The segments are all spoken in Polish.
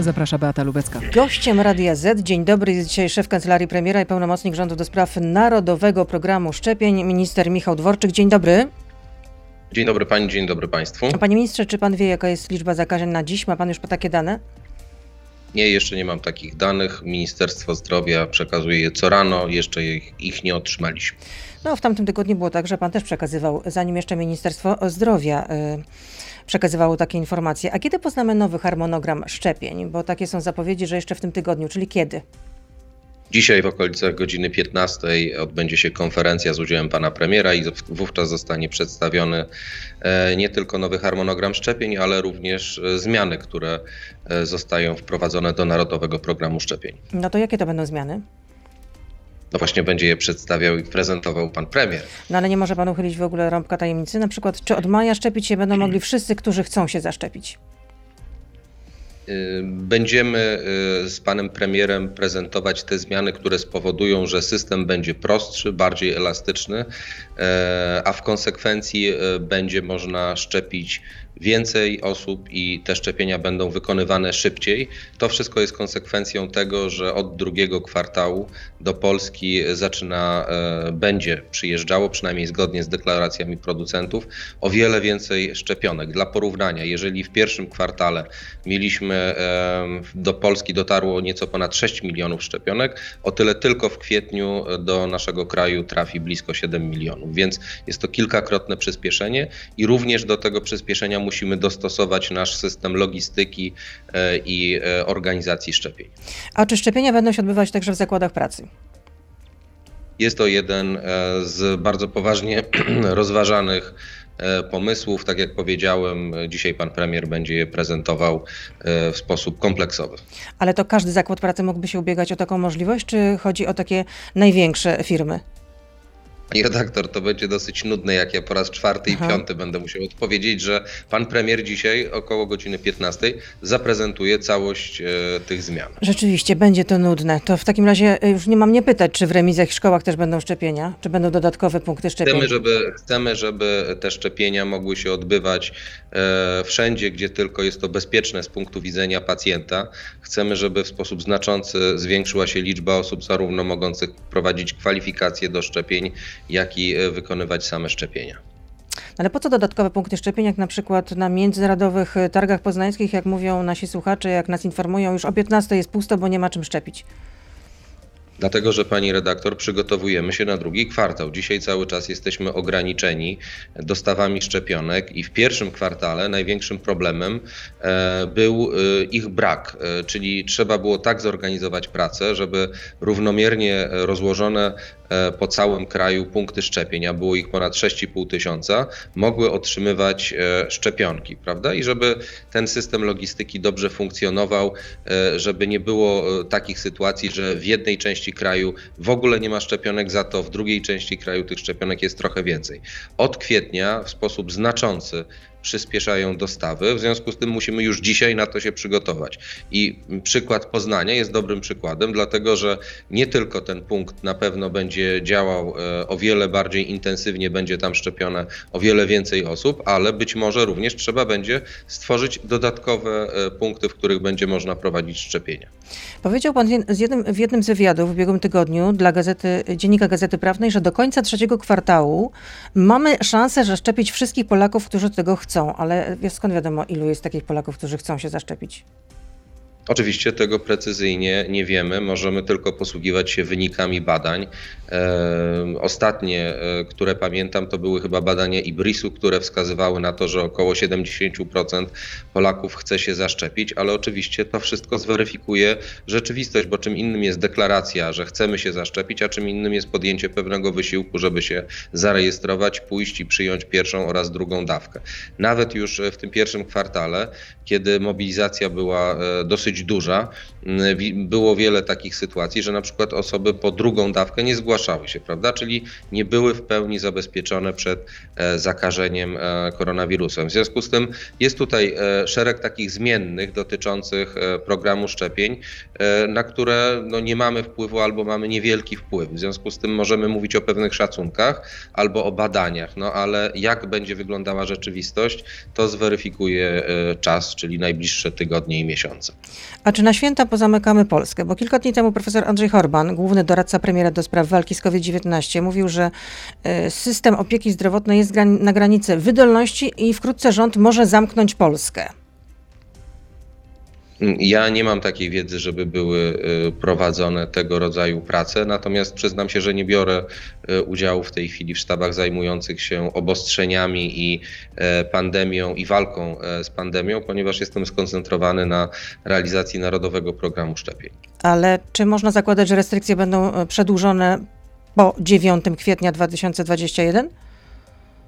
Zaprasza Beata Lubecka. Gościem Radia Z, dzień dobry, jest dzisiaj szef Kancelarii Premiera i pełnomocnik rządu do spraw Narodowego Programu Szczepień, minister Michał Dworczyk. Dzień dobry. Dzień dobry pani, dzień dobry państwu. Panie ministrze, czy pan wie, jaka jest liczba zakażeń na dziś? Ma pan już takie dane? Nie, jeszcze nie mam takich danych. Ministerstwo Zdrowia przekazuje je co rano, jeszcze ich, ich nie otrzymaliśmy. No, w tamtym tygodniu było tak, że pan też przekazywał, zanim jeszcze Ministerstwo Zdrowia y, przekazywało takie informacje. A kiedy poznamy nowy harmonogram szczepień? Bo takie są zapowiedzi, że jeszcze w tym tygodniu, czyli kiedy? Dzisiaj w okolicach godziny 15 odbędzie się konferencja z udziałem pana premiera i wówczas zostanie przedstawiony e, nie tylko nowy harmonogram szczepień, ale również e, zmiany, które e, zostają wprowadzone do Narodowego Programu Szczepień. No to jakie to będą zmiany? No właśnie będzie je przedstawiał i prezentował pan premier. No ale nie może pan uchylić w ogóle rąbka tajemnicy? Na przykład, czy od maja szczepić się będą mogli wszyscy, którzy chcą się zaszczepić? Y, będziemy y, z panem premierem prezentować te zmiany, które spowodują, że system będzie prostszy, bardziej elastyczny, a w konsekwencji e, będzie można szczepić więcej osób i te szczepienia będą wykonywane szybciej. To wszystko jest konsekwencją tego, że od drugiego kwartału do Polski zaczyna, e, będzie przyjeżdżało, przynajmniej zgodnie z deklaracjami producentów, o wiele więcej szczepionek. Dla porównania, jeżeli w pierwszym kwartale mieliśmy e, do Polski dotarło nieco ponad 6 milionów szczepionek, o tyle tylko w kwietniu do naszego kraju trafi blisko 7 milionów, więc jest to kilkakrotne przyspieszenie i również do tego przyspieszenia musimy dostosować nasz system logistyki e, i e, organizacji szczepień. A czy szczepienia będą się odbywać także w zakładach pracy? Jest to jeden e, z bardzo poważnie rozważanych pomysłów. Tak jak powiedziałem, dzisiaj pan premier będzie je prezentował w sposób kompleksowy. Ale to każdy zakład pracy mógłby się ubiegać o taką możliwość, czy chodzi o takie największe firmy? Pani redaktor, to będzie dosyć nudne, jak ja po raz czwarty Aha. i piąty będę musiał odpowiedzieć, że pan premier dzisiaj około godziny 15 zaprezentuje całość e, tych zmian. Rzeczywiście, będzie to nudne. To w takim razie e, już nie mam nie pytać, czy w remizach i szkołach też będą szczepienia, czy będą dodatkowe punkty szczepień. Chcemy, żeby, chcemy, żeby te szczepienia mogły się odbywać e, wszędzie, gdzie tylko jest to bezpieczne z punktu widzenia pacjenta. Chcemy, żeby w sposób znaczący zwiększyła się liczba osób zarówno mogących prowadzić kwalifikacje do szczepień, jak i e, wykonywać same szczepienia. Ale po co dodatkowe punkty szczepień, jak na przykład na międzynarodowych e, targach poznańskich, jak mówią nasi słuchacze, jak nas informują, już o 15 jest pusto, bo nie ma czym szczepić? Dlatego, że pani redaktor, przygotowujemy się na drugi kwartał. Dzisiaj cały czas jesteśmy ograniczeni dostawami szczepionek i w pierwszym kwartale największym problemem e, był ich brak, czyli trzeba było tak zorganizować pracę, żeby równomiernie rozłożone po całym kraju punkty szczepień, a było ich ponad 6,5 tysiąca, mogły otrzymywać szczepionki, prawda? I żeby ten system logistyki dobrze funkcjonował, żeby nie było takich sytuacji, że w jednej części kraju w ogóle nie ma szczepionek, za to w drugiej części kraju tych szczepionek jest trochę więcej. Od kwietnia w sposób znaczący przyspieszają dostawy. W związku z tym musimy już dzisiaj na to się przygotować. I przykład Poznania jest dobrym przykładem, dlatego że nie tylko ten punkt na pewno będzie działał e, o wiele bardziej intensywnie, będzie tam szczepione o wiele więcej osób, ale być może również trzeba będzie stworzyć dodatkowe e, punkty, w których będzie można prowadzić szczepienia. Powiedział pan z jednym, w jednym z wywiadów w ubiegłym tygodniu dla gazety, Dziennika Gazety Prawnej, że do końca trzeciego kwartału mamy szansę zaszczepić wszystkich Polaków, którzy tego chcą chcą, ale skąd wiadomo, ilu jest takich Polaków, którzy chcą się zaszczepić? Oczywiście tego precyzyjnie nie wiemy, możemy tylko posługiwać się wynikami badań. Ostatnie, e, które pamiętam, to były chyba badania IBRIS-u, które wskazywały na to, że około 70% Polaków chce się zaszczepić, ale oczywiście to wszystko zweryfikuje rzeczywistość, bo czym innym jest deklaracja, że chcemy się zaszczepić, a czym innym jest podjęcie pewnego wysiłku, żeby się zarejestrować, pójść i przyjąć pierwszą oraz drugą dawkę. Nawet już w tym pierwszym kwartale, kiedy mobilizacja była e, dosyć dosyć duża. Mm, było wiele takich sytuacji, że na przykład osoby po drugą dawkę nie zgłaszały się, prawda? Czyli nie były w pełni zabezpieczone przed e, zakażeniem e, koronawirusem. W związku z tym jest tutaj e, szereg takich zmiennych dotyczących programu szczepień, na które no nie mamy wpływu albo mamy niewielki wpływ. W związku z tym możemy mówić o pewnych szacunkach albo o badaniach, no ale jak będzie wyglądała rzeczywistość, to zweryfikuje czas, czyli najbliższe tygodnie i miesiące. A czy na święta pozamykamy Polskę? Bo kilka dni temu profesor Andrzej Horban, główny doradca premiera do spraw walki z COVID-19, mówił, że y, system opieki zdrowotnej jest na granicy wydolności i wkrótce rząd może zamknąć Polskę. Ja nie mam takiej wiedzy, żeby były y, prowadzone tego rodzaju prace, natomiast przyznam się, że nie biorę y, udziału w tej chwili w sztabach zajmujących się obostrzeniami i e, pandemią i walką e, z pandemią, ponieważ jestem skoncentrowany na realizacji Narodowego Programu Szczepień. Ale czy można zakładać, że restrykcje będą e, przedłużone po 9 kwietnia 2021?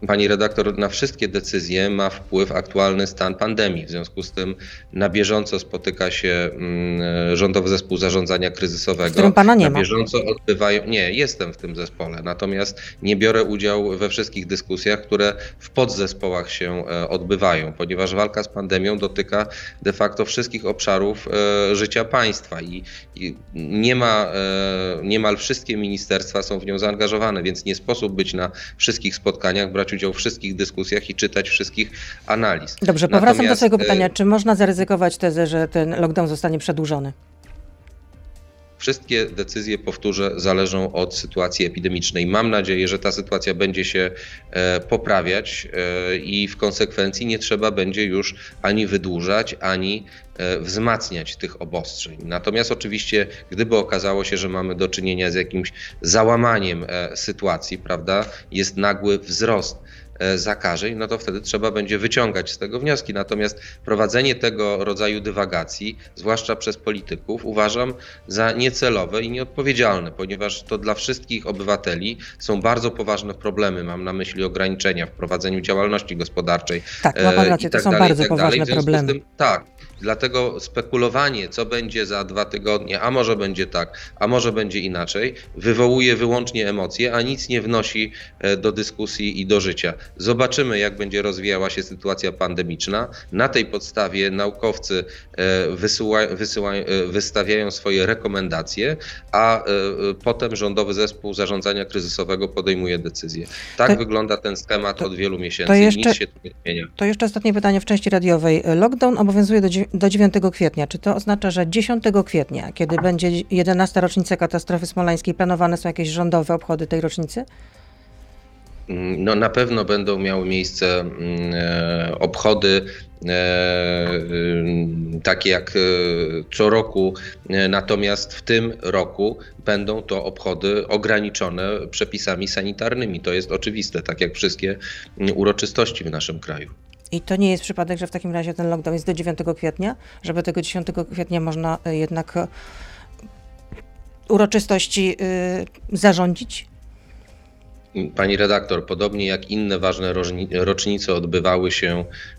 Pani redaktor, na wszystkie decyzje ma wpływ aktualny stan pandemii. W związku z tym na bieżąco spotyka się mm, Rządowy Zespół Zarządzania Kryzysowego. W którym pana nie na ma. bieżąco odbywają. Nie, jestem w tym zespole, natomiast nie biorę udziału we wszystkich dyskusjach, które w podzespołach się e, odbywają, ponieważ walka z pandemią dotyka de facto wszystkich obszarów e, życia państwa i, i nie ma, e, niemal wszystkie ministerstwa są w nią zaangażowane, więc nie sposób być na wszystkich spotkaniach, brać udział w wszystkich dyskusjach i czytać wszystkich analiz. Dobrze, powracam do Natomiast, swojego e, pytania. Czy można zaryzykować tezę, że ten lockdown zostanie przedłużony? Wszystkie decyzje, powtórzę, zależą od sytuacji epidemicznej. Mam nadzieję, że ta sytuacja będzie się e, poprawiać e, i w konsekwencji nie trzeba będzie już ani wydłużać, ani e, wzmacniać tych obostrzeń. Natomiast oczywiście, gdyby okazało się, że mamy do czynienia z jakimś załamaniem sytuacji, prawda, jest nagły wzrost zakażeń, no to wtedy trzeba będzie wyciągać z tego wnioski. Natomiast prowadzenie tego rodzaju dywagacji, zwłaszcza przez polityków, uważam za niecelowe i nieodpowiedzialne, ponieważ to dla wszystkich obywateli są bardzo poważne problemy. Mam na myśli ograniczenia w prowadzeniu działalności gospodarczej. Tak, ma pan e, rację, to tak są dalej, bardzo tak poważne problemy. Tym, tak. Dlatego spekulowanie, co będzie za dwa tygodnie, a może będzie tak, a może będzie inaczej, wywołuje wyłącznie emocje, a nic nie wnosi e, do dyskusji i do życia. Zobaczymy, jak będzie rozwijała się sytuacja pandemiczna. Na tej podstawie naukowcy e, wysyła, wysyła, e, wystawiają swoje rekomendacje, a potem Rządowy Zespół Zarządzania Kryzysowego podejmuje decyzję. Tak To- wygląda ten schemat to- od wielu miesięcy to jeszcze- nic się tu nie zmienia. To jeszcze ostatnie pytanie w części radiowej. Lockdown obowiązuje do, do 9 kwietnia. Czy to oznacza, że 10 kwietnia, kiedy będzie 11. rocznica katastrofy smoleńskiej, planowane są jakieś rządowe obchody tej rocznicy? Mm, No, na pewno będą miały miejsce mm, e, obchody e, ym, takie jak e, co roku, natomiast w tym roku będą to obchody ograniczone przepisami sanitarnymi. To jest oczywiste, tak jak wszystkie mm, uroczystości w naszym kraju. I to nie jest przypadek, że w takim razie ten lockdown jest do 9 kwietnia, żeby tego 10 kwietnia można y, jednak y, uroczystości y, zarządzić? Pani redaktor, podobnie jak inne ważne rocznice odbywały się e,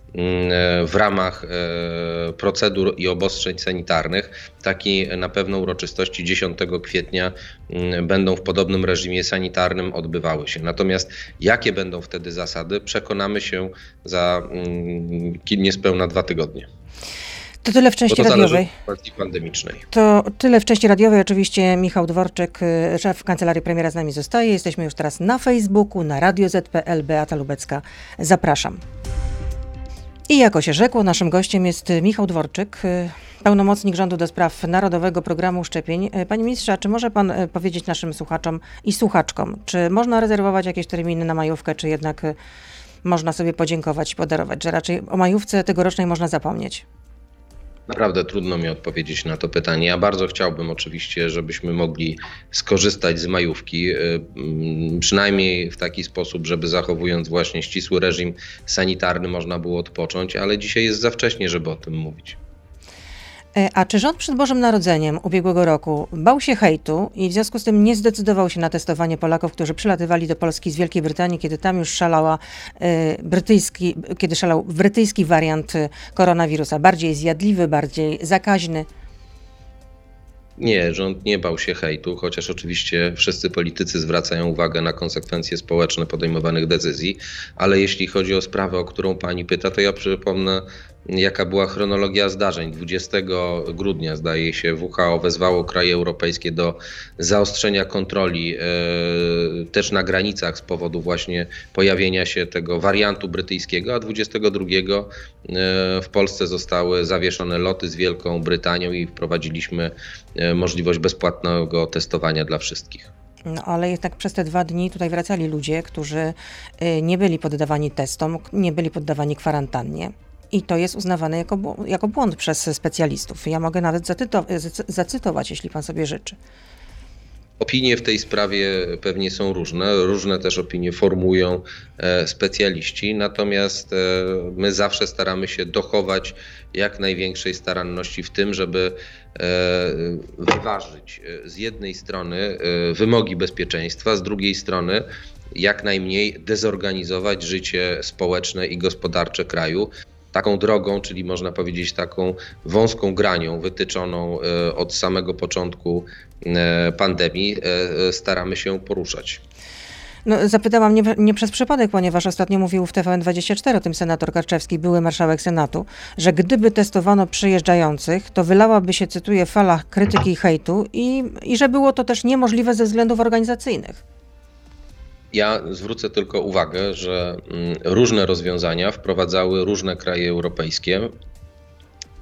w ramach e, procedur i obostrzeń sanitarnych, takie na pewno uroczystości 10 kwietnia mm, będą w podobnym reżimie sanitarnym odbywały się. Natomiast jakie będą wtedy zasady, przekonamy się za mm, niespełna dwa tygodnie. To tyle w części radiowej. pandemicznej. To tyle w części radiowej. Oczywiście Michał Dworczyk, y, szef Kancelarii Premiera z nami zostaje. Jesteśmy już teraz na Facebooku, na Radio ZPL, Beata Lubecka. Zapraszam. I jako się rzekło, naszym gościem jest Michał Dworczyk, y, pełnomocnik rządu do spraw Narodowego Programu Szczepień. Y, Panie ministrze, czy może pan y, powiedzieć naszym słuchaczom i słuchaczkom, czy można rezerwować jakieś terminy na majówkę, czy jednak y, można sobie podziękować i podarować, że raczej o majówce tegorocznej można zapomnieć? Naprawdę trudno mi odpowiedzieć na to pytanie. Ja bardzo chciałbym oczywiście, żebyśmy mogli skorzystać z majówki, y, mm, przynajmniej w taki sposób, żeby zachowując właśnie ścisły reżim sanitarny można było odpocząć, ale dzisiaj jest za wcześnie, żeby o tym mówić. E, A czy rząd przed Bożym Narodzeniem ubiegłego roku bał się hejtu i w związku z tym nie zdecydował się na testowanie Polaków, którzy przylatywali do Polski z Wielkiej Brytanii, kiedy tam już szalała e, brytyjski, kiedy szalał brytyjski wariant e, koronawirusa, bardziej zjadliwy, bardziej zakaźny? Nie, rząd nie bał się hejtu, chociaż oczywiście wszyscy politycy zwracają uwagę na konsekwencje społeczne podejmowanych decyzji, ale jeśli chodzi o sprawę, o którą pani pyta, to ja przypomnę jaka była chronologia zdarzeń. 20 grudnia, zdaje się, WHO wezwało kraje europejskie do zaostrzenia kontroli e, też na granicach z powodu właśnie pojawienia się tego wariantu brytyjskiego, a 22 e, w Polsce zostały zawieszone loty z Wielką Brytanią i wprowadziliśmy e, możliwość bezpłatnego testowania dla wszystkich. No, ale jednak przez te dwa dni tutaj wracali ludzie, którzy nie byli poddawani testom, nie byli poddawani kwarantannie. I to jest uznawane jako, jako błąd przez specjalistów. Ja mogę nawet zacytować, jeśli pan sobie życzy. Opinie w tej sprawie pewnie są różne, różne też opinie formują e, specjaliści, natomiast e, my zawsze staramy się dochować jak największej staranności w tym, żeby e, wyważyć z jednej strony wymogi bezpieczeństwa, z drugiej strony jak najmniej dezorganizować życie społeczne i gospodarcze kraju taką drogą, czyli można powiedzieć taką wąską granią wytyczoną e, od samego początku e, pandemii, e, staramy się poruszać. No, zapytałam nie, nie, przez przypadek, ponieważ ostatnio mówił w TVN24 o tym senator Karczewski, były marszałek Senatu, że gdyby testowano przyjeżdżających, to wylałaby się, cytuję, fala krytyki i hejtu i, i że było to też niemożliwe ze względów organizacyjnych. Ja zwrócę tylko uwagę, że mm, różne rozwiązania wprowadzały różne kraje europejskie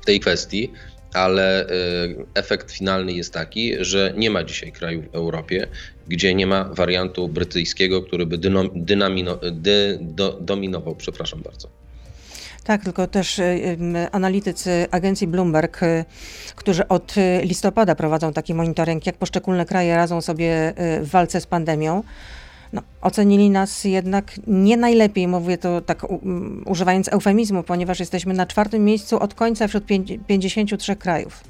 w tej kwestii, ale y, efekt finalny jest taki, że nie ma dzisiaj krajów w Europie, gdzie nie ma wariantu brytyjskiego, który by dynamino, dy, do, dominował. Przepraszam bardzo. Tak, tylko też y, analitycy agencji Bloomberg, y, którzy od listopada prowadzą taki monitoring, jak poszczególne kraje radzą sobie w walce z pandemią, no, ocenili nas jednak nie najlepiej, mówię to tak um, używając eufemizmu, ponieważ jesteśmy na czwartym miejscu od końca wśród 53 krajów.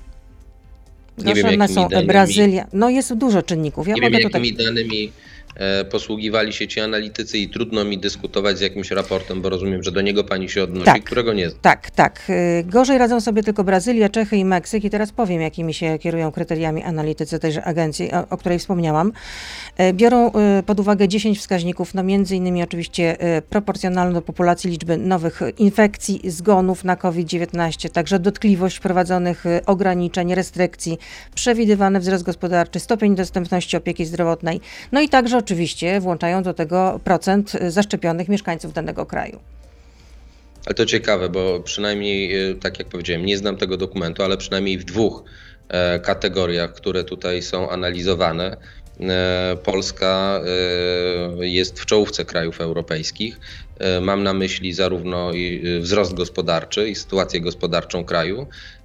Nie wiem, jakimi są danymi, Brazylia. No jest dużo czynników. Ja nie wiem, jakimi tak... danymi E, posługiwali się ci analitycy i trudno mi dyskutować z jakimś raportem, bo rozumiem, że do niego pani się odnosi, tak, którego nie znam. Tak, tak. E, gorzej radzą sobie tylko Brazylia, Czechy i Meksyk i teraz powiem, jakimi się kierują kryteriami analitycy tejże agencji, o, o której wspomniałam. E, biorą pod uwagę 10 wskaźników, no między innymi oczywiście proporcjonalną do populacji liczby nowych infekcji, zgonów na COVID-19, także dotkliwość wprowadzonych ograniczeń, restrykcji, przewidywany wzrost gospodarczy, stopień dostępności opieki zdrowotnej, no i także oczywiście włączają do tego procent zaszczepionych mieszkańców danego kraju. Ale to ciekawe, bo przynajmniej, e, tak jak powiedziałem, nie znam tego dokumentu, ale przynajmniej w dwóch e, kategoriach, które tutaj są analizowane, e, Polska jest w czołówce krajów europejskich. Mam na myśli zarówno wzrost gospodarczy i sytuację gospodarczą kraju, E,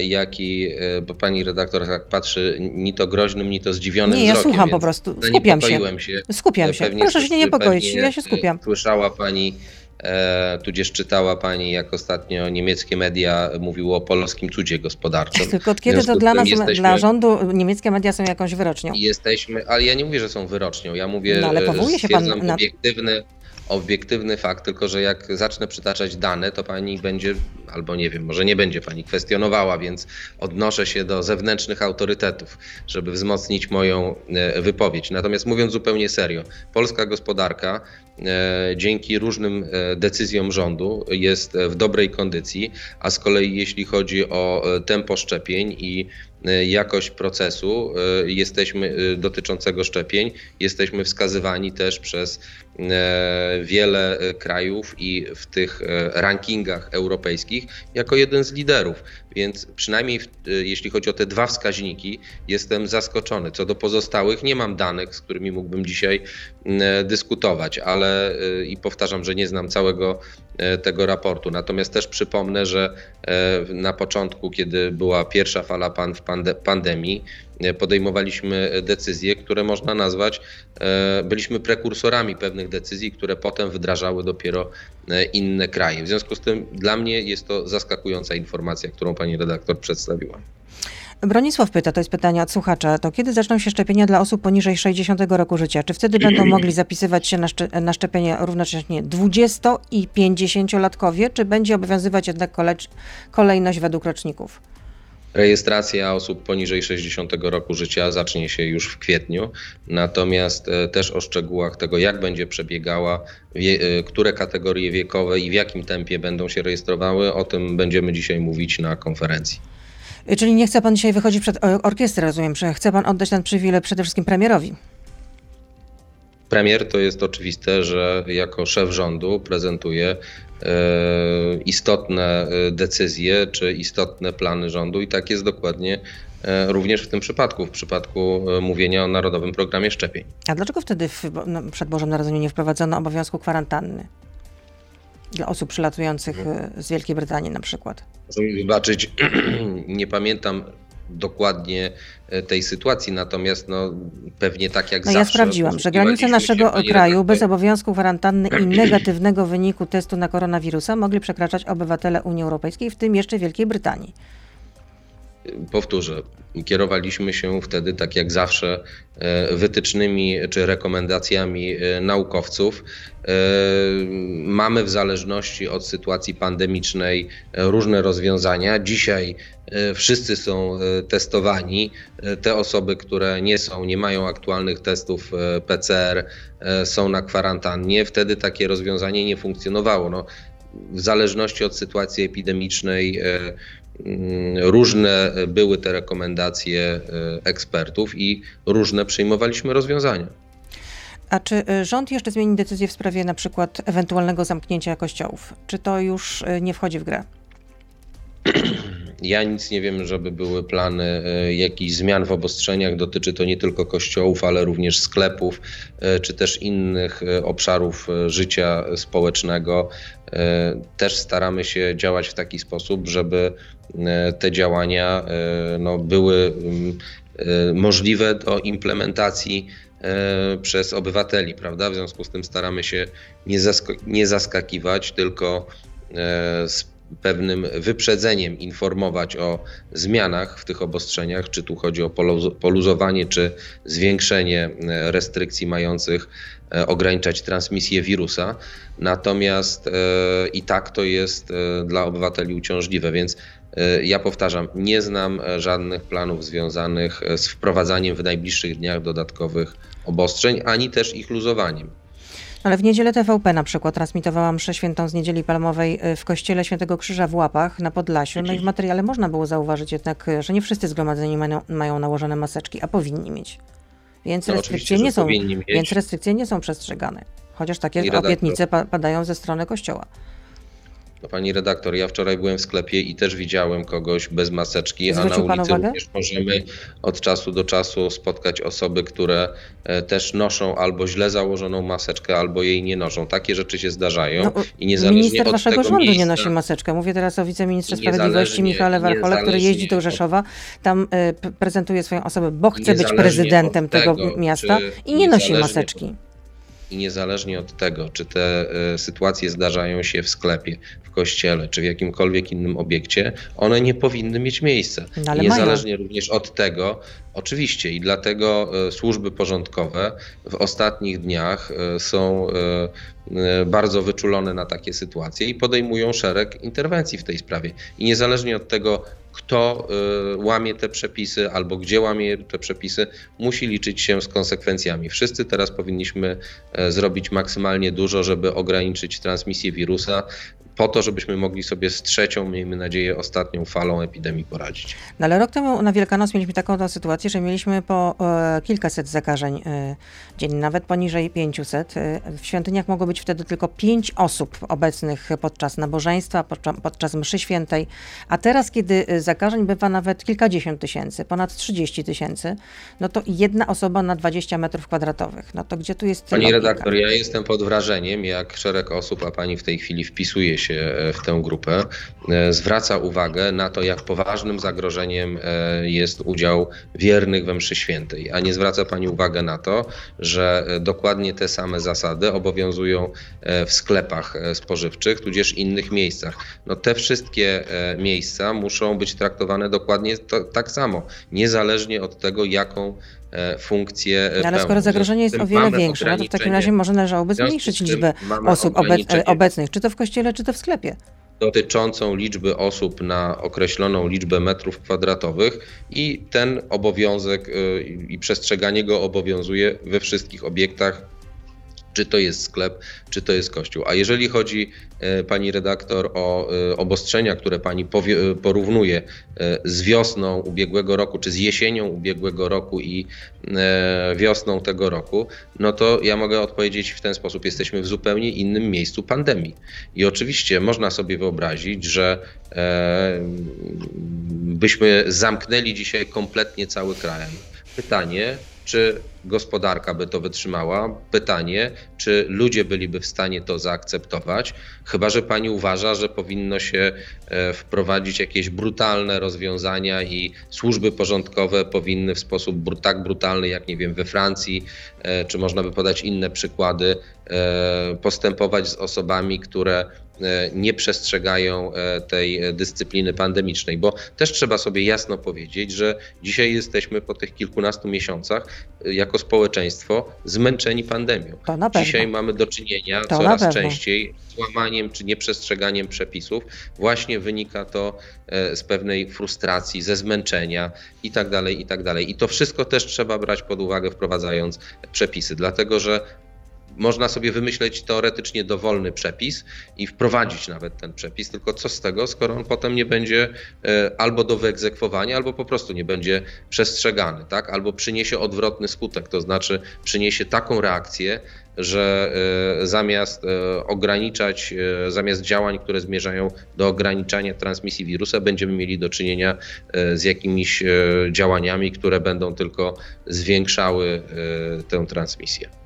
jak i, e, bo pani redaktor tak patrzy ni to groźnym, ni to zdziwionym Nie, ja wzrokiem, słucham po prostu, skupiam się. się. Skupiam się, proszę się nie niepokoić, ja się skupiam. Słyszała pani E, tudzież czytała pani, jak ostatnio niemieckie media mówiło o polskim cudzie gospodarczym. Tylko od kiedy to dla nas, jesteśmy, dla rządu, niemieckie media są jakąś wyrocznią? Jesteśmy, ale ja nie mówię, że są wyrocznią. Ja mówię, no, ale powołuje się pan na... obiektywny, obiektywny fakt, tylko że jak zacznę przytaczać dane, to pani będzie, albo nie wiem, może nie będzie pani kwestionowała, więc odnoszę się do zewnętrznych autorytetów, żeby wzmocnić moją e, wypowiedź. Natomiast mówiąc zupełnie serio, polska gospodarka e, dzięki różnym e, decyzjom rządu jest w dobrej kondycji, a z kolei jeśli chodzi o tempo szczepień i jakość procesu jesteśmy dotyczącego szczepień, jesteśmy wskazywani też przez wiele krajów i w tych rankingach europejskich jako jeden z liderów. Więc przynajmniej w, jeśli chodzi o te dwa wskaźniki, jestem zaskoczony. Co do pozostałych, nie mam danych, z którymi mógłbym dzisiaj dyskutować, ale i powtarzam, że nie znam całego tego raportu. Natomiast też przypomnę, że na początku, kiedy była pierwsza fala pandemii, podejmowaliśmy decyzje, które można nazwać, byliśmy prekursorami pewnych decyzji, które potem wdrażały dopiero e, inne kraje. W związku z tym dla mnie jest to zaskakująca informacja, którą pani redaktor przedstawiła. Bronisław pyta, to jest pytanie od słuchacza, to kiedy zaczną się szczepienia dla osób poniżej 60 roku życia? Czy wtedy będą mogli zapisywać się na, na szczepienie równocześnie 20 i 50-latkowie, czy będzie obowiązywać jednak kolejność według roczników? Rejestracja osób poniżej 60 roku życia zacznie się już w kwietniu, natomiast e, też o szczegółach tego, jak będzie przebiegała, e, które kategorie wiekowe i w jakim tempie będą się rejestrowały, o tym będziemy dzisiaj mówić na konferencji. Czyli nie chce pan dzisiaj wychodzić przed orkiestrę, rozumiem, że chce pan oddać ten przywilej przede wszystkim premierowi. Premier to jest oczywiste, że jako szef rządu prezentuje e, istotne e, decyzje czy istotne plany rządu i tak jest dokładnie e, również w tym przypadku, w przypadku mówienia o Narodowym Programie Szczepień. A dlaczego wtedy w, no, przed Bożym Narodzeniem nie wprowadzono obowiązku kwarantanny? Dla osób przylatujących z Wielkiej Brytanii na przykład. Proszę mi wybaczyć, nie pamiętam dokładnie e, tej sytuacji, natomiast no, pewnie tak jak no zawsze. Ja sprawdziłam, że granice naszego kraju bez obowiązku kwarantanny i negatywnego wyniku testu na koronawirusa mogli przekraczać obywatele Unii Europejskiej, w tym jeszcze Wielkiej Brytanii powtórzę, kierowaliśmy się wtedy, tak jak zawsze, e, wytycznymi czy rekomendacjami e, naukowców. E, mamy w zależności od sytuacji pandemicznej różne rozwiązania. Dzisiaj wszyscy są testowani. Te osoby, które nie są, nie mają aktualnych testów PCR, są na kwarantannie. Wtedy takie rozwiązanie nie funkcjonowało. No, w zależności od sytuacji epidemicznej różne były te rekomendacje e, ekspertów i różne przyjmowaliśmy rozwiązania. A czy e, rząd jeszcze zmieni decyzję w sprawie na przykład ewentualnego zamknięcia kościołów? Czy to już e, nie wchodzi w grę? Ja nic nie wiem, żeby były plany jakichś zmian w obostrzeniach. Dotyczy to nie tylko kościołów, ale również sklepów, czy też innych obszarów życia społecznego. Też staramy się działać w taki sposób, żeby te działania no, były mm, możliwe do implementacji przez obywateli, prawda? W związku z tym staramy się nie, nie zaskakiwać, tylko z pewnym wyprzedzeniem informować o zmianach w tych obostrzeniach, czy tu chodzi o poluzowanie, czy zwiększenie e, restrykcji mających e, ograniczać transmisję wirusa. Natomiast e, i tak to jest dla obywateli uciążliwe, więc ja powtarzam, nie znam żadnych planów związanych z wprowadzaniem w najbliższych dniach dodatkowych obostrzeń, ani też ich luzowaniem. Ale w niedzielę TVP na przykład transmitowała mszę świętą z Niedzieli Palmowej w kościele Świętego Krzyża w Łapach na Podlasiu. No i w materiale można było zauważyć jednak, że nie wszyscy zgromadzeni mają nałożone maseczki, a powinni mieć. Więc, no, restrykcje nie są, więc restrykcje nie są przestrzegane. Chociaż takie obietnice padają ze strony kościoła. No, pani redaktor, ja wczoraj byłem w sklepie i też widziałem kogoś bez maseczki, Zwrócił a na ulicy również możemy od czasu do czasu spotkać osoby, które e, też noszą albo źle założoną maseczkę, albo jej nie noszą. Takie rzeczy się zdarzają no, i niezależnie minister od waszego rządu miejsca, nie nosi maseczkę. Mówię teraz o wiceministrze sprawiedliwości Michale Warchole, który jeździ do Rzeszowa, tam y, prezentuje swoją osobę, bo chce być prezydentem tego, tego miasta i nie nosi maseczki. I niezależnie od tego, czy te e, sytuacje zdarzają się w sklepie, w kościele, czy w jakimkolwiek innym obiekcie, one nie powinny mieć miejsca. No, niezależnie mają. również od tego, oczywiście, i dlatego e, służby porządkowe w ostatnich dniach e, są bardzo wyczulone na takie sytuacje i podejmują szereg interwencji w tej sprawie. I niezależnie od tego, kto y, łamie te przepisy albo gdzie łamie te przepisy, musi liczyć się z konsekwencjami. Wszyscy teraz powinniśmy e, zrobić maksymalnie dużo, żeby ograniczyć transmisję wirusa po to, żebyśmy mogli sobie z trzecią, miejmy nadzieję, ostatnią falą epidemii poradzić. No ale rok temu na Wielkanoc mieliśmy taką sytuację, że mieliśmy po e, kilkaset zakażeń e, dziennie, nawet poniżej 500. E, w świątyniach mogło być wtedy tylko 5 osób obecnych podczas nabożeństwa, podczas, podczas mszy świętej, a teraz, kiedy zakażeń bywa nawet kilkadziesiąt tysięcy, ponad 30 tysięcy, no to jedna osoba na 20 metrów kwadratowych. No to gdzie tu jest Pani logika? redaktor, ja jestem pod wrażeniem, jak szereg osób, a pani w tej chwili wpisuje się się e, w tę grupę, e, zwraca uwagę na to, jak poważnym zagrożeniem e, jest udział wiernych we mszy świętej, a nie zwraca Pani uwagę na to, że dokładnie te same zasady obowiązują w sklepach spożywczych, tudzież innych miejscach. No te wszystkie miejsca muszą być traktowane dokładnie to, tak samo, niezależnie od tego, jaką funkcję. No, ale skoro zagrożenie jest o wiele większe, no to w takim razie może należałoby zmniejszyć liczbę osób obec obecnych, czy to w kościele, czy to w sklepie. dotyczącą liczby osób na określoną liczbę metrów kwadratowych i ten obowiązek i przestrzeganie go obowiązuje we wszystkich obiektach czy to jest sklep, czy to jest kościół. A jeżeli chodzi, e, pani redaktor, o e, obostrzenia, które pani powie, porównuje e, z wiosną ubiegłego roku, czy z jesienią ubiegłego roku i wiosną tego roku, no to ja mogę odpowiedzieć w ten sposób. Jesteśmy w zupełnie innym miejscu pandemii. I oczywiście można sobie wyobrazić, że byśmy zamknęli dzisiaj kompletnie cały kraj. Pytanie, czy gospodarka by to wytrzymała? Pytanie, czy ludzie byliby w stanie to zaakceptować? Chyba, że pani uważa, że powinno się e, wprowadzić jakieś brutalne rozwiązania i służby porządkowe powinny w sposób tak brutalny, jak nie wiem, we Francji, e, czy można by podać inne przykłady, e, postępować z osobami, które nie przestrzegają tej dyscypliny pandemicznej, bo też trzeba sobie jasno powiedzieć, że dzisiaj jesteśmy po tych kilkunastu miesiącach jako społeczeństwo zmęczeni pandemią. Dzisiaj mamy do czynienia to coraz częściej z łamaniem czy nieprzestrzeganiem przepisów. Właśnie wynika to e, z pewnej frustracji, ze zmęczenia itd. Tak itd. Tak I to wszystko też trzeba brać pod uwagę wprowadzając przepisy, dlatego że można sobie wymyśleć teoretycznie dowolny przepis i wprowadzić nawet ten przepis, tylko co z tego, skoro on potem nie będzie e, albo do wyegzekwowania, albo po prostu nie będzie przestrzegany, tak? albo przyniesie odwrotny skutek, to znaczy przyniesie taką reakcję, że e, zamiast e, ograniczać, zamiast działań, które zmierzają do ograniczania transmisji wirusa, będziemy mieli do czynienia z jakimiś działaniami, które będą tylko zwiększały tę transmisję.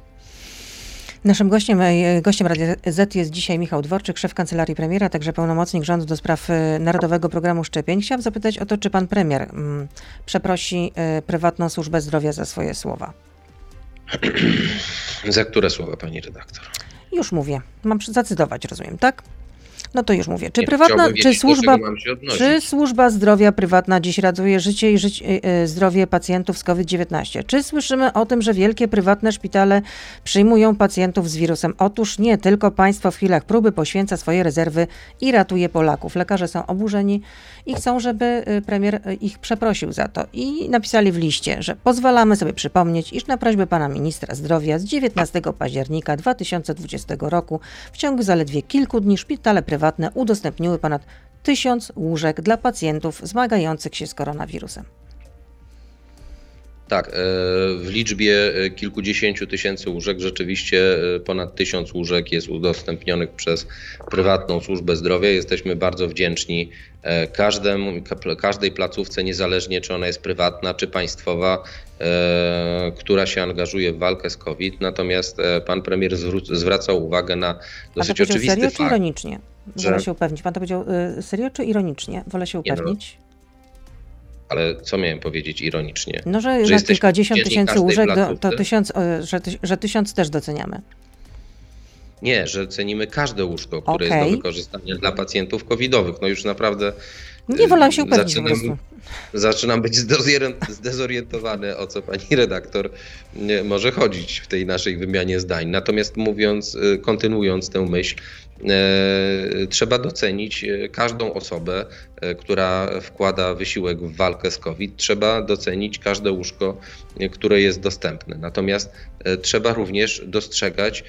Naszym gościem, e, gościem Radia Z jest dzisiaj Michał Dworczyk, szef kancelarii premiera, także pełnomocnik rządu do spraw e, Narodowego Programu Szczepień. Chciałam zapytać o to, czy pan premier mm, przeprosi y, prywatną służbę zdrowia za swoje słowa. za które słowa, pani redaktor? Już mówię. Mam zacytować, rozumiem, tak? No to już mówię. Czy, nie, prywatna, czy, służba, czy służba zdrowia prywatna dziś radzuje życie i życie, y, zdrowie pacjentów z COVID-19? Czy słyszymy o tym, że wielkie prywatne szpitale przyjmują pacjentów z wirusem? Otóż nie, tylko państwo w chwilach próby poświęca swoje rezerwy i ratuje Polaków. Lekarze są oburzeni i chcą, żeby y, premier y, ich przeprosił za to. I napisali w liście, że pozwalamy sobie przypomnieć, iż na prośbę pana ministra zdrowia z 19 października 2020 roku w ciągu zaledwie kilku dni szpitale prywatne udostępniły ponad tysiąc łóżek dla pacjentów zmagających się z koronawirusem. Tak, e, w liczbie e, kilkudziesięciu tysięcy łóżek rzeczywiście e, ponad tysiąc łóżek jest udostępnionych przez prywatną służbę zdrowia. Jesteśmy bardzo wdzięczni każdemu, każdej placówce, niezależnie czy ona jest prywatna czy państwowa, która się angażuje w walkę z COVID. Natomiast pan premier zwracał uwagę na dosyć oczywisty serio, fakt. czy ironicznie? Wolę że... się upewnić. Pan to powiedział serio czy ironicznie? Wolę się no. Ale co miałem powiedzieć ironicznie? No, że, że na kilkadziesiąt tysięcy łóżek to tysiąc, że, że tysiąc też doceniamy. Nie, że cenimy każde łóżko, które okay. jest do wykorzystania dla pacjentów covidowych. No już naprawdę. Nie wolę się upewnić zaczynam, po prostu. Zaczynam być zdezorientowany, o co pani redaktor może chodzić w tej naszej wymianie zdań. Natomiast mówiąc, y, kontynuując tę myśl, E, trzeba docenić e, każdą osobę, e, która wkłada wysiłek w walkę z COVID. Trzeba docenić każde łóżko, które jest dostępne. Natomiast trzeba również dostrzegać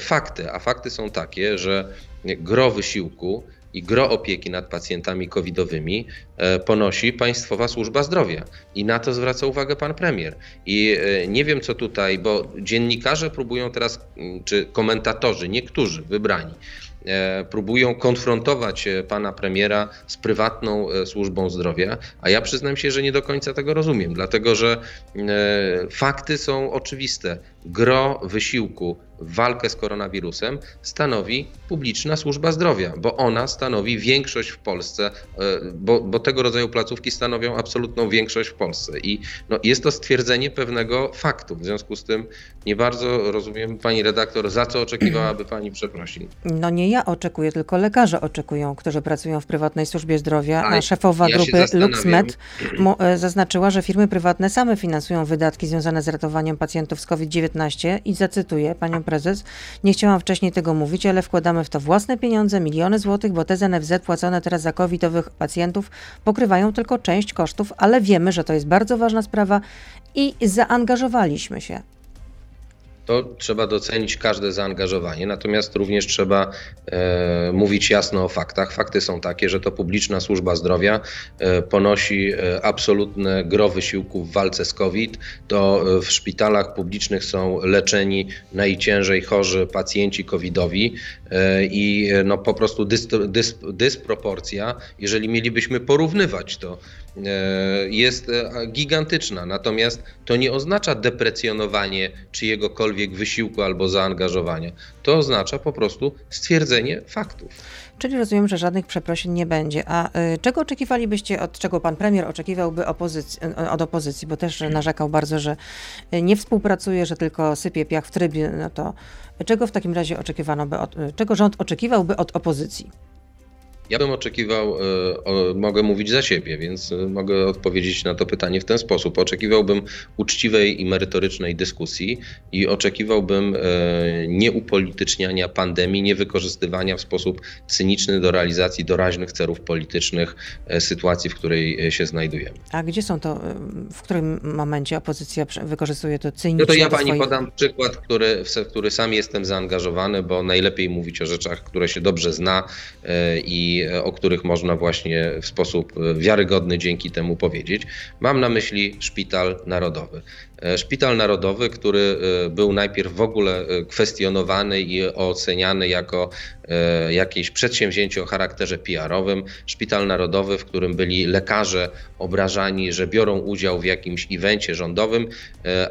fakty, a fakty są takie, że gro wysiłku i gro opieki nad pacjentami covidowymi e, ponosi Państwowa Służba Zdrowia. I na to zwraca uwagę pan premier. I e, nie wiem, co tutaj, bo dziennikarze próbują teraz, czy komentatorzy, niektórzy wybrani, E, próbują konfrontować pana premiera z prywatną służbą zdrowia, a ja przyznam się, że nie do końca tego rozumiem, dlatego że fakty są oczywiste. Gro wysiłku w walkę z koronawirusem stanowi publiczna służba zdrowia, bo ona stanowi większość w Polsce, bo, bo tego rodzaju placówki stanowią absolutną większość w Polsce. I no, jest to stwierdzenie pewnego faktu. W związku z tym nie bardzo rozumiem, pani redaktor, za co oczekiwałaby pani przeprosin. No nie ja oczekuję, tylko lekarze oczekują, którzy pracują w prywatnej służbie zdrowia, a szefowa ja grupy LuxMed e, zaznaczyła, że firmy prywatne same finansują wydatki związane z ratowaniem pacjentów z COVID-19 COVID-19 i zacytuję panią prezes, nie chciałam wcześniej tego mówić, ale wkładamy w to własne pieniądze, miliony złotych, bo te z NFZ płacone teraz za covidowych pacjentów pokrywają tylko część kosztów, ale wiemy, że to jest bardzo ważna sprawa i zaangażowaliśmy się to trzeba docenić każde zaangażowanie, natomiast również trzeba e, mówić jasno o faktach. Fakty są takie, że to publiczna służba zdrowia e, ponosi e, absolutne gro wysiłku w walce z COVID. To e, w szpitalach publicznych są leczeni najciężej chorzy pacjenci covidowi e, i e, no, po prostu dys, dys, dysproporcja, jeżeli mielibyśmy porównywać to jest gigantyczna. Natomiast to nie oznacza deprecjonowanie czyjegokolwiek wysiłku albo zaangażowania. To oznacza po prostu stwierdzenie faktów. Czyli rozumiem, że żadnych przeprosin nie będzie. A y, czego oczekiwalibyście, od czego pan premier oczekiwałby opozycji, od opozycji, bo też narzekał bardzo, że nie współpracuje, że tylko sypie piach w trybie, no to czego w takim razie oczekiwano by od, czego rząd oczekiwałby od opozycji? Ja bym oczekiwał, e, mogę mówić za siebie, więc e, mogę odpowiedzieć na to pytanie w ten sposób. Oczekiwałbym uczciwej i merytorycznej dyskusji i oczekiwałbym e, nieupolityczniania pandemii, niewykorzystywania w sposób cyniczny do realizacji doraźnych celów politycznych sytuacji, w której się znajdujemy. A gdzie są to, w którym momencie opozycja wykorzystuje to cynicznie? No to ja pani swoich... podam przykład, który, w który sam jestem zaangażowany, bo najlepiej mówić o rzeczach, które się dobrze zna i o których można właśnie w sposób wiarygodny dzięki temu powiedzieć. Mam na myśli Szpital Narodowy. E, Szpital Narodowy, który e, był najpierw w ogóle e, kwestionowany i oceniany jako jakieś przedsięwzięcie o charakterze PR-owym. Szpital Narodowy, w którym byli lekarze obrażani, że biorą udział w jakimś evencie rządowym,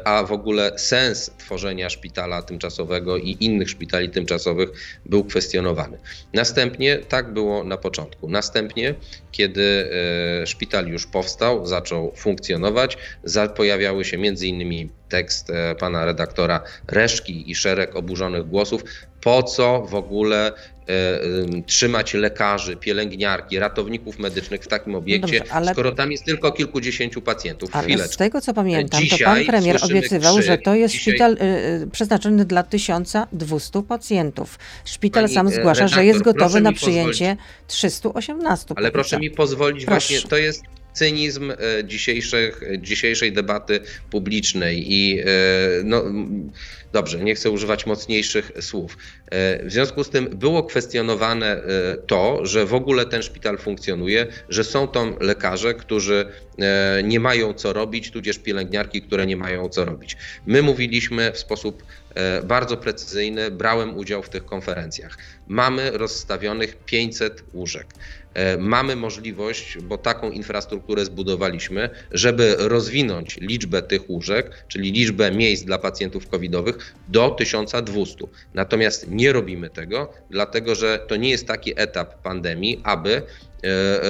a w ogóle sens tworzenia szpitala tymczasowego i innych szpitali tymczasowych był kwestionowany. Następnie tak było na początku. Następnie, kiedy szpital już powstał, zaczął funkcjonować, pojawiały się między innymi innymi tekst e, pana redaktora Reszki i szereg oburzonych głosów, po co w ogóle e, trzymać lekarzy, pielęgniarki, ratowników medycznych w takim obiekcie, Dobrze, ale... skoro tam jest tylko kilkudziesięciu pacjentów. Ale z tego co pamiętam, Dzisiaj to pan premier obiecywał, krzyk, że to jest Dzisiaj... szpital y, przeznaczony dla 1200 pacjentów. Szpital Pani sam zgłasza, redaktor, że jest gotowy na przyjęcie pozwolić. 318 Ale proszę mi pozwolić, proszę. właśnie to jest cynizm e, dzisiejszych, dzisiejszej debaty publicznej i e, no, dobrze, nie chcę używać mocniejszych słów. E, w związku z tym było kwestionowane to, że w ogóle ten szpital funkcjonuje, że są tam lekarze, którzy nie mają co robić, tudzież pielęgniarki, które nie mają co robić. My mówiliśmy w sposób bardzo precyzyjny, brałem udział w tych konferencjach. Mamy rozstawionych 500 łóżek. E, mamy możliwość, bo taką infrastrukturę zbudowaliśmy, żeby rozwinąć liczbę tych łóżek, czyli liczbę miejsc dla pacjentów covidowych do 1200. Natomiast nie robimy tego, dlatego że to nie jest taki etap pandemii, aby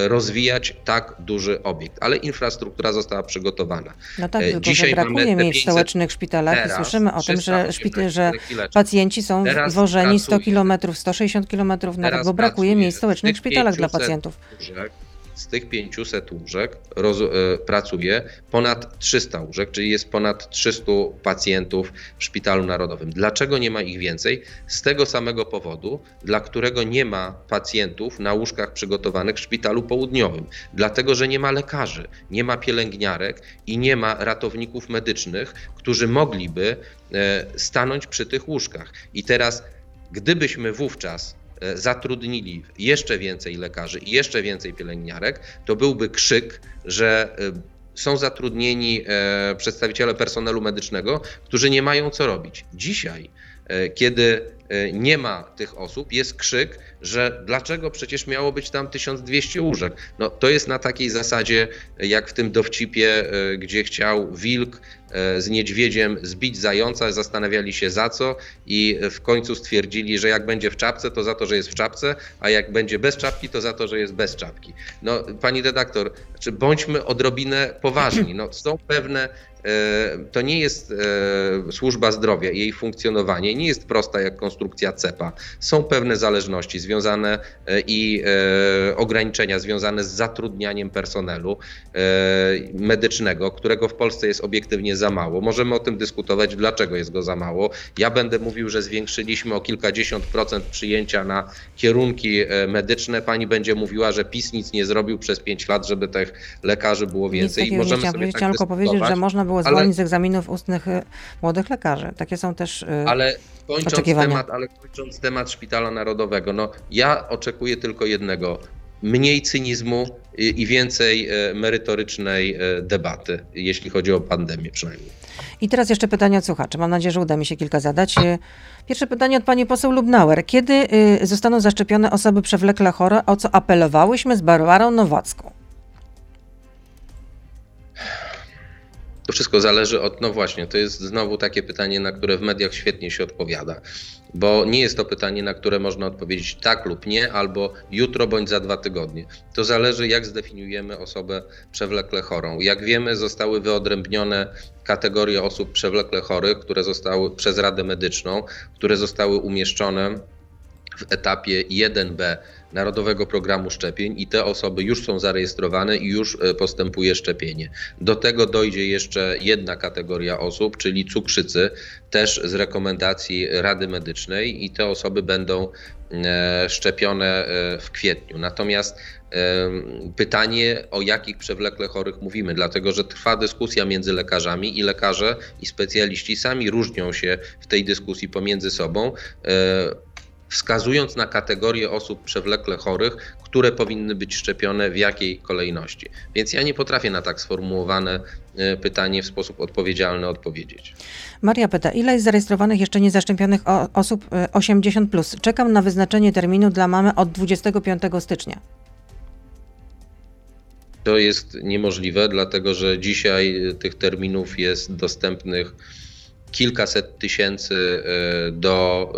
rozwijać tak duży obiekt, ale infrastruktura została przygotowana. No tak, e, tylko Dzisiaj że brakuje miejsc w stołecznych szpitalach teraz, i słyszymy o tym, że, że pacjenci są teraz wożeni 100 km, 160 km nawet, bo brakuje miejsc w stołecznych szpitalach dla pacjentów. Łóżek, z tych 500 łóżek roz, e, pracuje ponad 300 łóżek, czyli jest ponad 300 pacjentów w Szpitalu Narodowym. Dlaczego nie ma ich więcej? Z tego samego powodu, dla którego nie ma pacjentów na łóżkach przygotowanych w Szpitalu Południowym. Dlatego, że nie ma lekarzy, nie ma pielęgniarek i nie ma ratowników medycznych, którzy mogliby e, stanąć przy tych łóżkach. I teraz, gdybyśmy wówczas zatrudnili jeszcze więcej lekarzy i jeszcze więcej pielęgniarek, to byłby krzyk, że e, są zatrudnieni e, przedstawiciele personelu medycznego, którzy nie mają co robić. Dzisiaj, kiedy nie ma tych osób, jest krzyk, że dlaczego przecież miało być tam 1200 łóżek. No, to jest na takiej zasadzie, jak w tym dowcipie, gdzie chciał wilk E, z niedźwiedziem zbić zająca, zastanawiali się za co i w końcu stwierdzili, że jak będzie w czapce, to za to, że jest w czapce, a jak będzie bez czapki, to za to, że jest bez czapki. No, pani redaktor, czy bądźmy odrobinę poważni. No, są pewne e, to nie jest e, służba zdrowia, jej funkcjonowanie nie jest prosta jak konstrukcja CEPA. Są pewne zależności związane e, i e, ograniczenia związane z zatrudnianiem personelu e, medycznego, którego w Polsce jest obiektywnie za mało. Możemy o tym dyskutować, dlaczego jest go za mało. Ja będę mówił, że zwiększyliśmy o kilkadziesiąt procent przyjęcia na kierunki e, medyczne. Pani będzie mówiła, że PiS nic nie zrobił przez pięć lat, żeby tych lekarzy było Nic więcej. takiego nie chciałam sobie tak tylko powiedzieć, że można było ale- zwolnić z egzaminów ustnych y, młodych lekarzy. Takie są też y, Ale kończąc oczekiwania. temat, ale kończąc temat Szpitala Narodowego, no ja oczekuję tylko jednego. Mniej cynizmu i i więcej merytorycznej debaty, jeśli chodzi o pandemię przynajmniej. I teraz jeszcze pytania od słuchaczy. Mam nadzieję, że uda mi się kilka zadać. Y, Pierwsze pytanie od pani poseł Lubnauer. Kiedy y, zostaną zaszczepione osoby przewlekle chore, o co apelowałyśmy z Barbarą Nowacką? To wszystko zależy od, no właśnie, to jest znowu takie pytanie, na które w mediach świetnie się odpowiada, bo nie jest to pytanie, na które można odpowiedzieć tak lub nie, albo jutro bądź za dwa tygodnie. To zależy, jak zdefiniujemy osobę przewlekle chorą. Jak wiemy, zostały wyodrębnione kategorie osób przewlekle chorych, które zostały przez Radę Medyczną, które zostały umieszczone w etapie 1B Narodowego Programu Szczepień i te osoby już są zarejestrowane i już e, postępuje szczepienie. Do tego dojdzie jeszcze jedna kategoria osób, czyli cukrzycy, też z rekomendacji Rady Medycznej i te osoby będą e, szczepione e, w kwietniu. Natomiast pytanie, o jakich przewlekle chorych mówimy, dlatego że trwa dyskusja między lekarzami i lekarze i specjaliści sami różnią się w tej dyskusji pomiędzy sobą. E, wskazując na kategorie osób przewlekle chorych, które powinny być szczepione w jakiej kolejności. Więc ja nie potrafię na tak sformułowane e, pytanie w sposób odpowiedzialny odpowiedzieć. Maria pyta, ile jest zarejestrowanych jeszcze niezaszczepionych osób y, 80+. Plus? Czekam na wyznaczenie terminu dla mamy od 25 stycznia. To jest niemożliwe, dlatego że dzisiaj e, tych terminów jest dostępnych kilkaset tysięcy e, do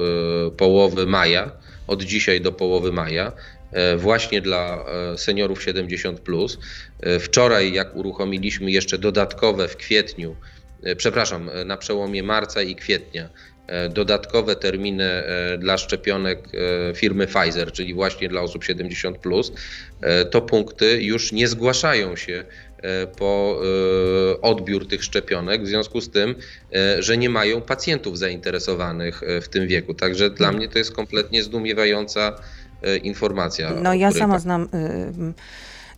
e, połowy maja, od dzisiaj do połowy maja, e, właśnie dla seniorów 70. E, Wczoraj, jak uruchomiliśmy jeszcze dodatkowe w kwietniu, przepraszam, na przełomie marca i kwietnia, dodatkowe terminy e, dla szczepionek e, firmy Pfizer, czyli właśnie dla osób 70, e, to punkty już nie zgłaszają się e, po e, odbiór tych szczepionek, w związku z tym, e, że nie mają pacjentów zainteresowanych e, w tym wieku. Także dla mnie to jest kompletnie zdumiewająca e, informacja. No ja sama pan- znam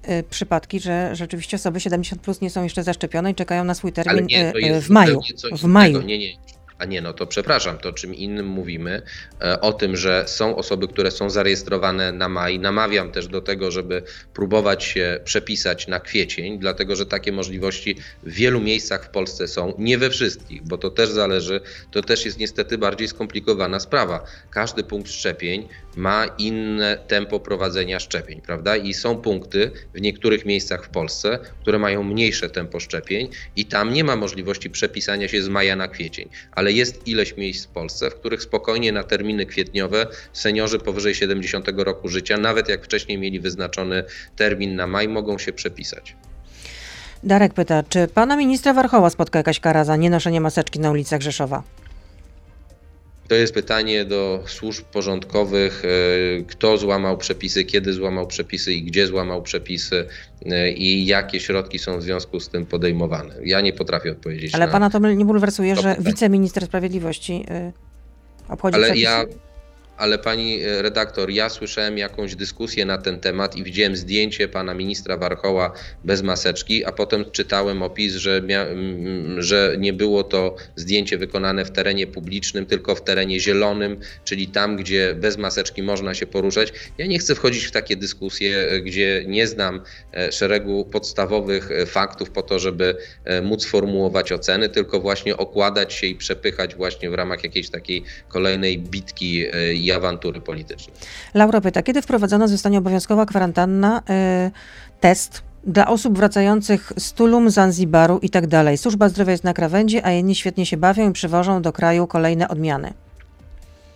y, y, przypadki, że rzeczywiście osoby 70 plus nie są jeszcze zaszczepione i czekają na swój Ale termin nie, to y, y, jest w maju. W maju. Nie, nie. A nie, no to przepraszam, to czym innym mówimy e, o tym, że są osoby, które są zarejestrowane na maj. Namawiam też do tego, żeby próbować się przepisać na kwiecień, dlatego że takie możliwości w wielu miejscach w Polsce są, nie we wszystkich, bo to też zależy, to też jest niestety bardziej skomplikowana sprawa. Każdy punkt szczepień ma inne tempo prowadzenia szczepień, prawda? I są punkty w niektórych miejscach w Polsce, które mają mniejsze tempo szczepień i tam nie ma możliwości przepisania się z maja na kwiecień, ale jest ileś miejsc w Polsce, w których spokojnie na terminy kwietniowe seniorzy powyżej 70 roku życia, nawet jak wcześniej mieli wyznaczony termin na maj, mogą się przepisać. Darek pyta, czy pana ministra Warchoła spotka jakaś kara za nienoszenie maseczki na ulicach Rzeszowa? To jest pytanie do służb porządkowych, e, kto złamał przepisy, kiedy złamał przepisy i gdzie złamał przepisy e, i jakie środki są w związku z tym podejmowane. Ja nie potrafię odpowiedzieć Ale na pana to nie bulwersuje, to że pytanie. wiceminister sprawiedliwości y, obchodzi Ale przepisy? ja, ale pani e, redaktor, ja słyszałem jakąś dyskusję na ten temat i widziałem zdjęcie pana ministra Warchoła bez maseczki, a potem czytałem opis, że, że nie było to zdjęcie wykonane w terenie publicznym, tylko w terenie zielonym, czyli tam, gdzie bez maseczki można się poruszać. Ja nie chcę wchodzić w takie dyskusje, e, gdzie nie znam e, szeregu podstawowych faktów po to, żeby móc formułować oceny, tylko właśnie okładać się i przepychać właśnie w ramach jakiejś takiej kolejnej bitki i awantury politycznej. Laura pyta, kiedy wprowadzona zostanie obowiązkowa kwarantanna, y, test dla osób wracających z Tulum, Zanzibaru i tak dalej. Służba zdrowia jest na krawędzi, a jedni świetnie się bawią i przywożą do kraju kolejne odmiany.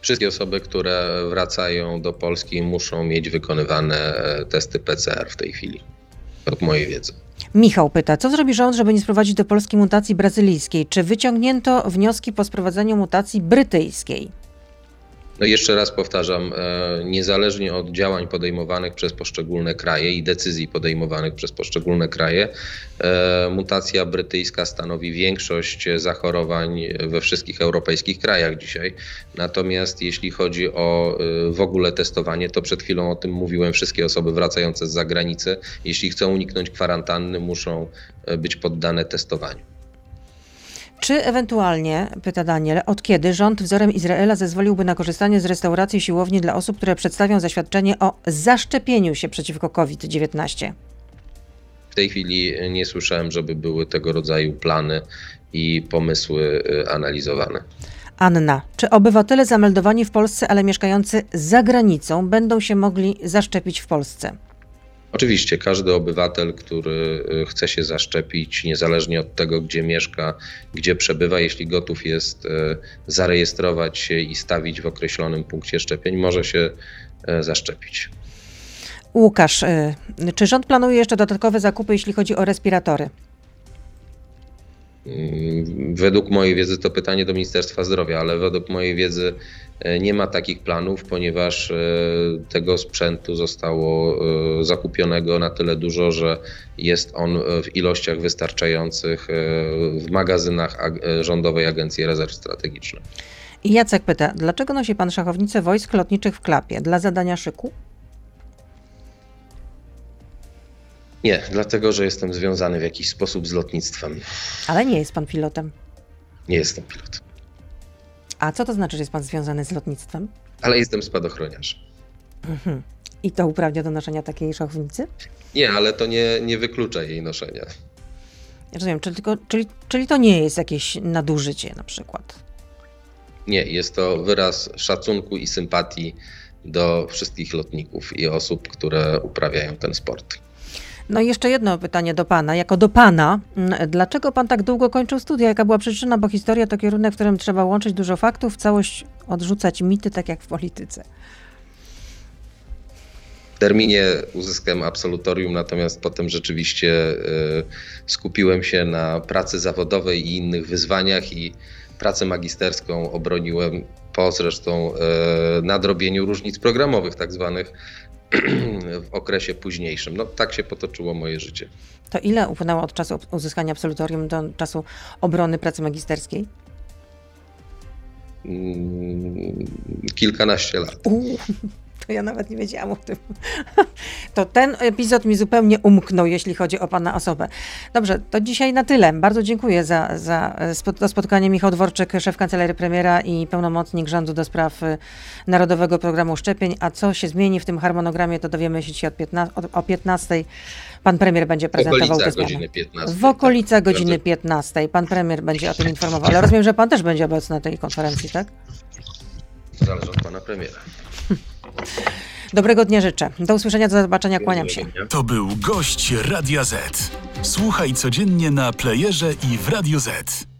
Wszystkie osoby, które wracają do Polski, muszą mieć wykonywane e, testy PCR w tej chwili, od mojej wiedzy. Michał pyta, co zrobi rząd, żeby nie sprowadzić do Polski mutacji brazylijskiej? Czy wyciągnięto wnioski po sprowadzeniu mutacji brytyjskiej? No jeszcze raz powtarzam, e, niezależnie od działań podejmowanych przez poszczególne kraje i decyzji podejmowanych przez poszczególne kraje, e, mutacja brytyjska stanowi większość zachorowań we wszystkich europejskich krajach dzisiaj. Natomiast jeśli chodzi o e, w ogóle testowanie, to przed chwilą o tym mówiłem, wszystkie osoby wracające z zagranicy, jeśli chcą uniknąć kwarantanny, muszą być poddane testowaniu. Czy ewentualnie, pyta Daniel, od kiedy rząd wzorem Izraela zezwoliłby na korzystanie z restauracji i siłowni dla osób, które przedstawią zaświadczenie o zaszczepieniu się przeciwko COVID-19? W tej chwili nie słyszałem, żeby były tego rodzaju plany i pomysły y, analizowane. Anna, czy obywatele zameldowani w Polsce, ale mieszkający za granicą, będą się mogli zaszczepić w Polsce? Oczywiście każdy obywatel, który y, chce się zaszczepić, niezależnie od tego, gdzie mieszka, gdzie przebywa, jeśli gotów jest y, zarejestrować się i stawić w określonym punkcie szczepień, może się y, zaszczepić. Łukasz, czy rząd planuje jeszcze dodatkowe zakupy, jeśli chodzi o respiratory? Mm, według mojej wiedzy to pytanie do Ministerstwa Zdrowia, ale według mojej wiedzy e, nie ma takich planów, ponieważ e, tego sprzętu zostało e, zakupionego na tyle dużo, że jest on w ilościach wystarczających w magazynach Rządowej Agencji Rezerw Strategicznych. I Jacek pyta, dlaczego nosi pan szachownicę wojsk lotniczych w klapie? Dla zadania szyku? Nie, dlatego że jestem związany w jakiś sposób z lotnictwem. Ale nie jest pan pilotem. Nie jestem pilotem. A co to znaczy, że jest pan związany z lotnictwem? Ale jestem spadochroniarzem. Mhm. I to uprawnia do noszenia takiej szachownicy? Nie, ale to nie, nie wyklucza jej noszenia. Rozumiem, czyli, tylko, czyli, czyli to nie jest jakieś nadużycie na przykład? Nie, jest to wyraz szacunku i sympatii do wszystkich lotników i osób, które uprawiają ten sport. No i jeszcze jedno pytanie do pana. Jako do pana, mm, dlaczego pan tak długo kończył studia? Jaka była przyczyna? Bo historia to kierunek, w którym trzeba łączyć dużo faktów, całość odrzucać mity, tak jak w polityce. W terminie uzyskałem absolutorium, natomiast potem rzeczywiście e, skupiłem się na pracy zawodowej i innych wyzwaniach i pracę magisterską obroniłem po zresztą e, nadrobieniu różnic programowych tak zwanych w okresie późniejszym. No tak się potoczyło moje życie. To ile upłynęło od czasu uzyskania absolutorium do czasu obrony pracy magisterskiej? Mm, kilkanaście lat. Uu, to ja nawet nie wiedziałam o tym. To ten epizod mi zupełnie umknął, jeśli chodzi o Pana osobę. Dobrze, to dzisiaj na tyle. Bardzo dziękuję za, za to spotkanie. Michał Dworczyk, szef kancelarii premiera i pełnomocnik rządu do spraw y, Narodowego Programu Szczepień. A co się zmieni w tym harmonogramie, to dowiemy się dzisiaj od 15, o 15. Pan premier będzie prezentował te zmiany. 15, w okolicach tak, godziny 15. Pan premier będzie o tym informował. Ale rozumiem, że pan też będzie obecny na tej konferencji, tak? Zależy od pana premiera. Dobrego dnia życzę. Do usłyszenia, do zobaczenia, kłaniam się. To był gość Radia Z. Słuchaj codziennie na playerze i w Radio Z.